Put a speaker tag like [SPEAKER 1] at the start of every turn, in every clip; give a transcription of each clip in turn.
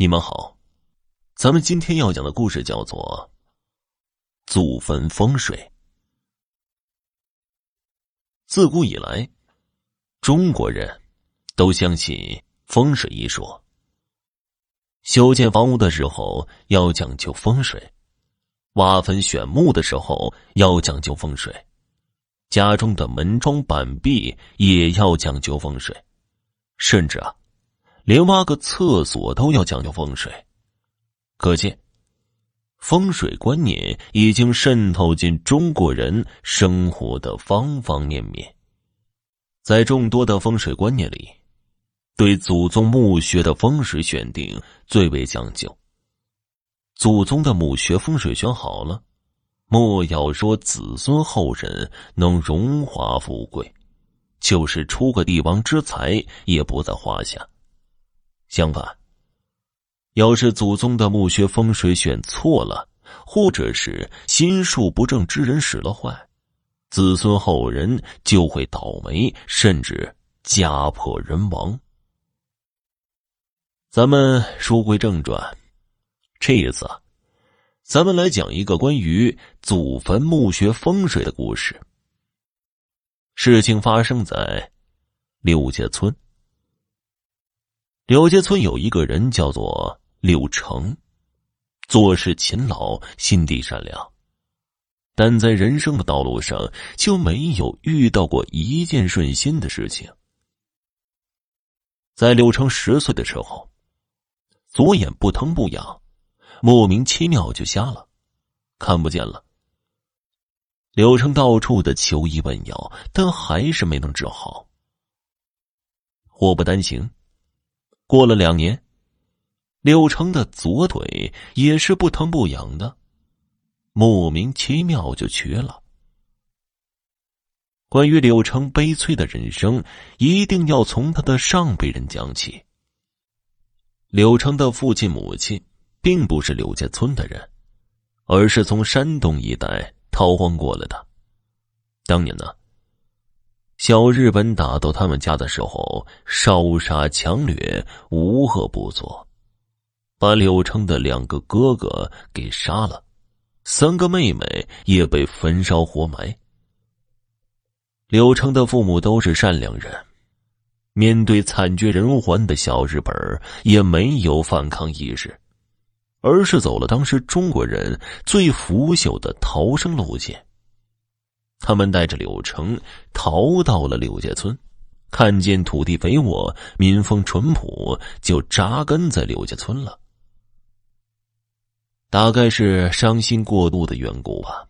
[SPEAKER 1] 你们好，咱们今天要讲的故事叫做《祖坟风水》。自古以来，中国人都相信风水一说。修建房屋的时候要讲究风水，挖坟选墓的时候要讲究风水，家中的门窗板壁也要讲究风水，甚至啊。连挖个厕所都要讲究风水，可见风水观念已经渗透进中国人生活的方方面面。在众多的风水观念里，对祖宗墓穴的风水选定最为讲究。祖宗的墓穴风水选好了，莫要说子孙后人能荣华富贵，就是出个帝王之才也不在话下。相反，要是祖宗的墓穴风水选错了，或者是心术不正之人使了坏，子孙后人就会倒霉，甚至家破人亡。咱们书归正传，这一次，咱们来讲一个关于祖坟墓穴风水的故事。事情发生在刘家村。柳家村有一个人叫做柳成，做事勤劳，心地善良，但在人生的道路上就没有遇到过一件顺心的事情。在柳成十岁的时候，左眼不疼不痒，莫名其妙就瞎了，看不见了。柳成到处的求医问药，但还是没能治好。祸不单行。过了两年，柳成的左腿也是不疼不痒的，莫名其妙就瘸了。关于柳成悲催的人生，一定要从他的上辈人讲起。柳成的父亲母亲并不是柳家村的人，而是从山东一带逃荒过来的。当年呢。小日本打到他们家的时候，烧杀抢掠，无恶不作，把柳成的两个哥哥给杀了，三个妹妹也被焚烧活埋。柳成的父母都是善良人，面对惨绝人寰的小日本也没有反抗意识，而是走了当时中国人最腐朽的逃生路线。他们带着柳成逃到了柳家村，看见土地肥沃、民风淳朴，就扎根在柳家村了。大概是伤心过度的缘故吧，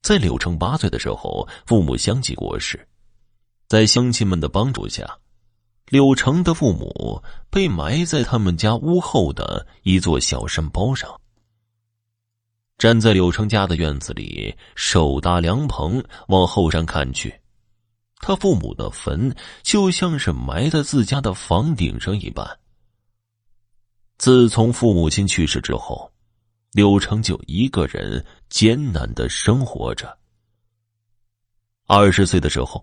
[SPEAKER 1] 在柳成八岁的时候，父母相继过世，在乡亲们的帮助下，柳成的父母被埋在他们家屋后的一座小山包上。站在柳成家的院子里，手搭凉棚往后山看去，他父母的坟就像是埋在自家的房顶上一般。自从父母亲去世之后，柳成就一个人艰难的生活着。二十岁的时候，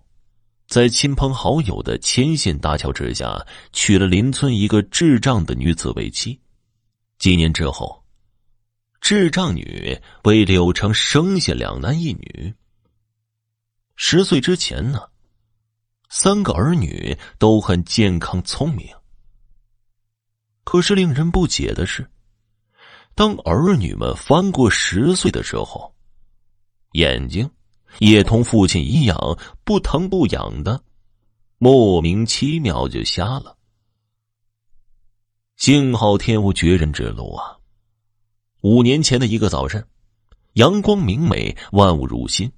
[SPEAKER 1] 在亲朋好友的牵线搭桥之下，娶了邻村一个智障的女子为妻。几年之后。智障女为柳城生下两男一女。十岁之前呢，三个儿女都很健康聪明。可是令人不解的是，当儿女们翻过十岁的时候，眼睛也同父亲一样不疼不痒的，莫名其妙就瞎了。幸好天无绝人之路啊！五年前的一个早晨，阳光明媚，万物如新。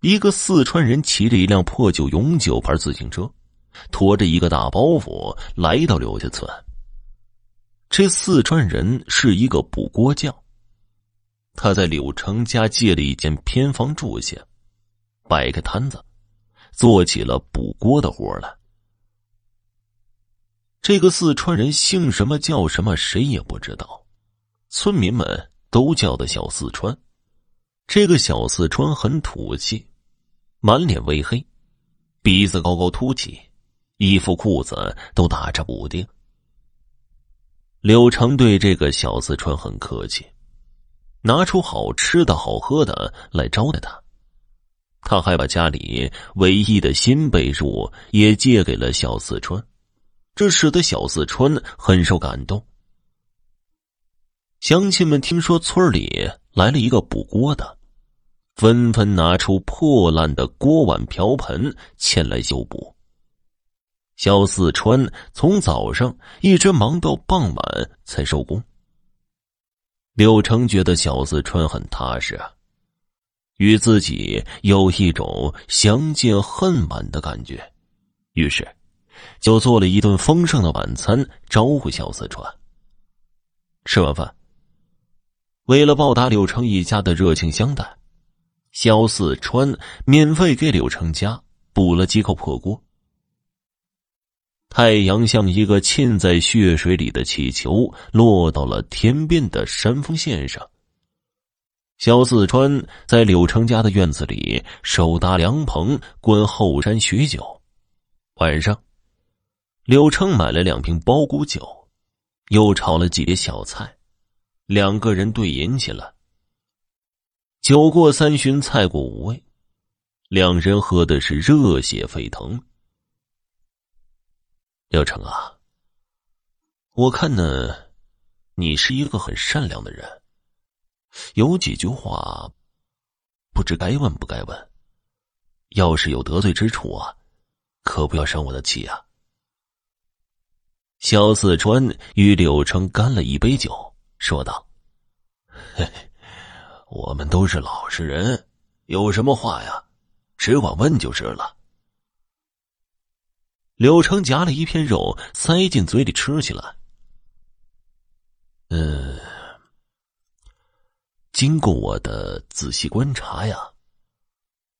[SPEAKER 1] 一个四川人骑着一辆破旧永久牌自行车，驮着一个大包袱来到刘家村。这四川人是一个补锅匠，他在柳成家借了一间偏房住下，摆开摊子，做起了补锅的活来。这个四川人姓什么叫什么，谁也不知道。村民们都叫他小四川，这个小四川很土气，满脸微黑，鼻子高高凸起，衣服裤子都打着补丁。柳成对这个小四川很客气，拿出好吃的好喝的来招待他。他还把家里唯一的新被褥也借给了小四川，这使得小四川很受感动。乡亲们听说村里来了一个补锅的，纷纷拿出破烂的锅碗瓢盆前来修补。肖四川从早上一直忙到傍晚才收工。柳成觉得小四川很踏实，与自己有一种相见恨晚的感觉，于是就做了一顿丰盛的晚餐招呼小四川。吃完饭，为了报答柳成一家的热情相待，肖四川免费给柳成家补了几口破锅。太阳像一个浸在血水里的气球，落到了天边的山峰线上。肖四川在柳成家的院子里手搭凉棚，观后山许久。晚上，柳成买了两瓶包谷酒，又炒了几碟小菜，两个人对饮起来。酒过三巡，菜过五味，两人喝的是热血沸腾。柳成啊，我看呢，你是一个很善良的人，有几句话，不知该问不该问。要是有得罪之处啊，可不要生我的气啊。萧四川与柳成干了一杯酒，说道：“嘿嘿，我们都是老实人，有什么话呀，只管问就是了。”柳成夹了一片肉，塞进嘴里吃起来。嗯，经过我的仔细观察呀，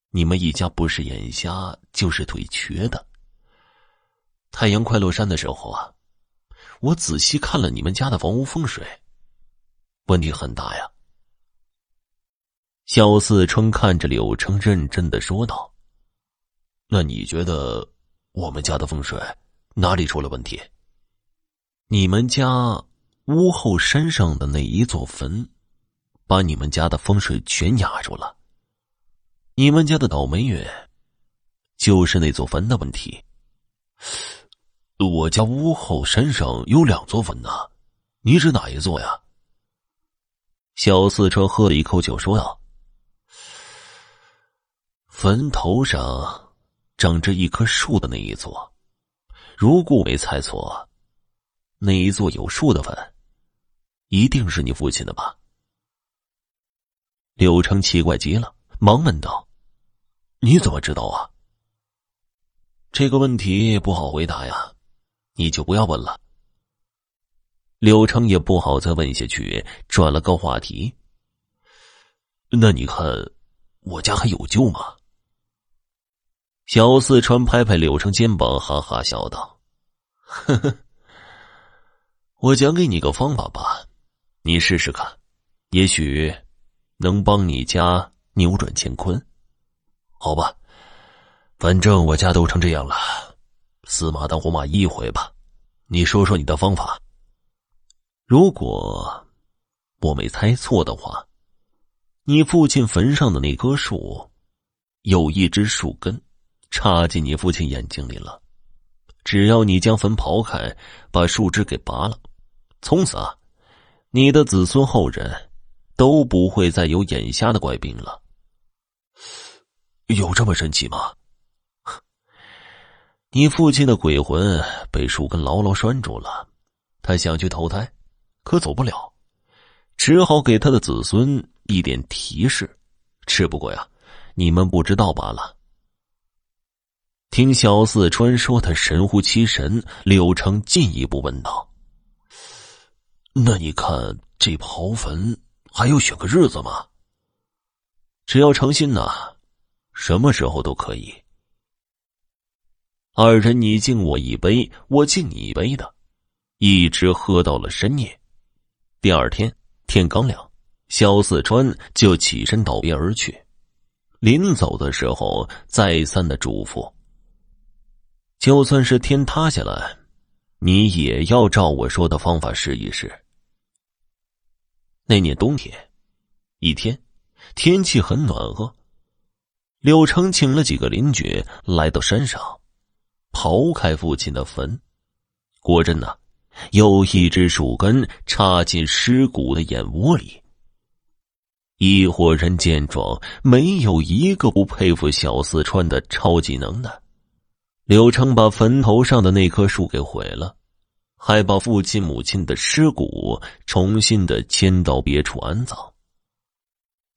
[SPEAKER 1] 你们一家不是眼瞎就是腿瘸的。太阳快落山的时候啊，我仔细看了你们家的房屋风水，问题很大呀。萧四春看着柳成，认真的说道：“那你觉得？”我们家的风水哪里出了问题？你们家屋后山上的那一座坟，把你们家的风水全压住了。你们家的倒霉运，就是那座坟的问题。我家屋后山上有两座坟呢，你指哪一座呀？小四川喝了一口酒，说道：“坟头上。”长着一棵树的那一座，如果没猜错，那一座有树的坟，一定是你父亲的吧？柳成奇怪极了，忙问道：“你怎么知道啊？”这个问题不好回答呀，你就不要问了。柳成也不好再问下去，转了个话题：“那你看，我家还有救吗？”小四川拍拍柳成肩膀，哈哈笑道：“呵呵，我讲给你个方法吧，你试试看，也许能帮你家扭转乾坤。好吧，反正我家都成这样了，死马当活马医一回吧。你说说你的方法。如果我没猜错的话，你父亲坟上的那棵树有一只树根。”插进你父亲眼睛里了，只要你将坟刨开，把树枝给拔了，从此啊，你的子孙后人都不会再有眼瞎的怪病了。有这么神奇吗？你父亲的鬼魂被树根牢牢拴住了，他想去投胎，可走不了，只好给他的子孙一点提示，只不过呀，你们不知道罢了。听小四川说他神乎其神，柳成进一步问道：“那你看这刨坟还要选个日子吗？只要诚心呐，什么时候都可以。”二人你敬我一杯，我敬你一杯的，一直喝到了深夜。第二天天刚亮，肖四川就起身道别而去。临走的时候，再三的嘱咐。就算是天塌下来，你也要照我说的方法试一试。那年冬天，一天，天气很暖和。柳成请了几个邻居来到山上，刨开父亲的坟，果真呢，有一只树根插进尸骨的眼窝里。一伙人见状，没有一个不佩服小四川的超级能耐。柳成把坟头上的那棵树给毁了，还把父亲母亲的尸骨重新的迁到别处安葬。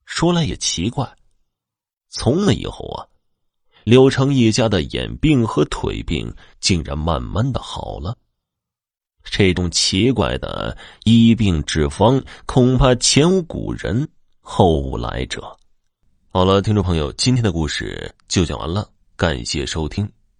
[SPEAKER 1] 说来也奇怪。从那以后啊，柳成一家的眼病和腿病竟然慢慢的好了。这种奇怪的医病之方，恐怕前无古人后无来者。好了，听众朋友，今天的故事就讲完了，感谢收听。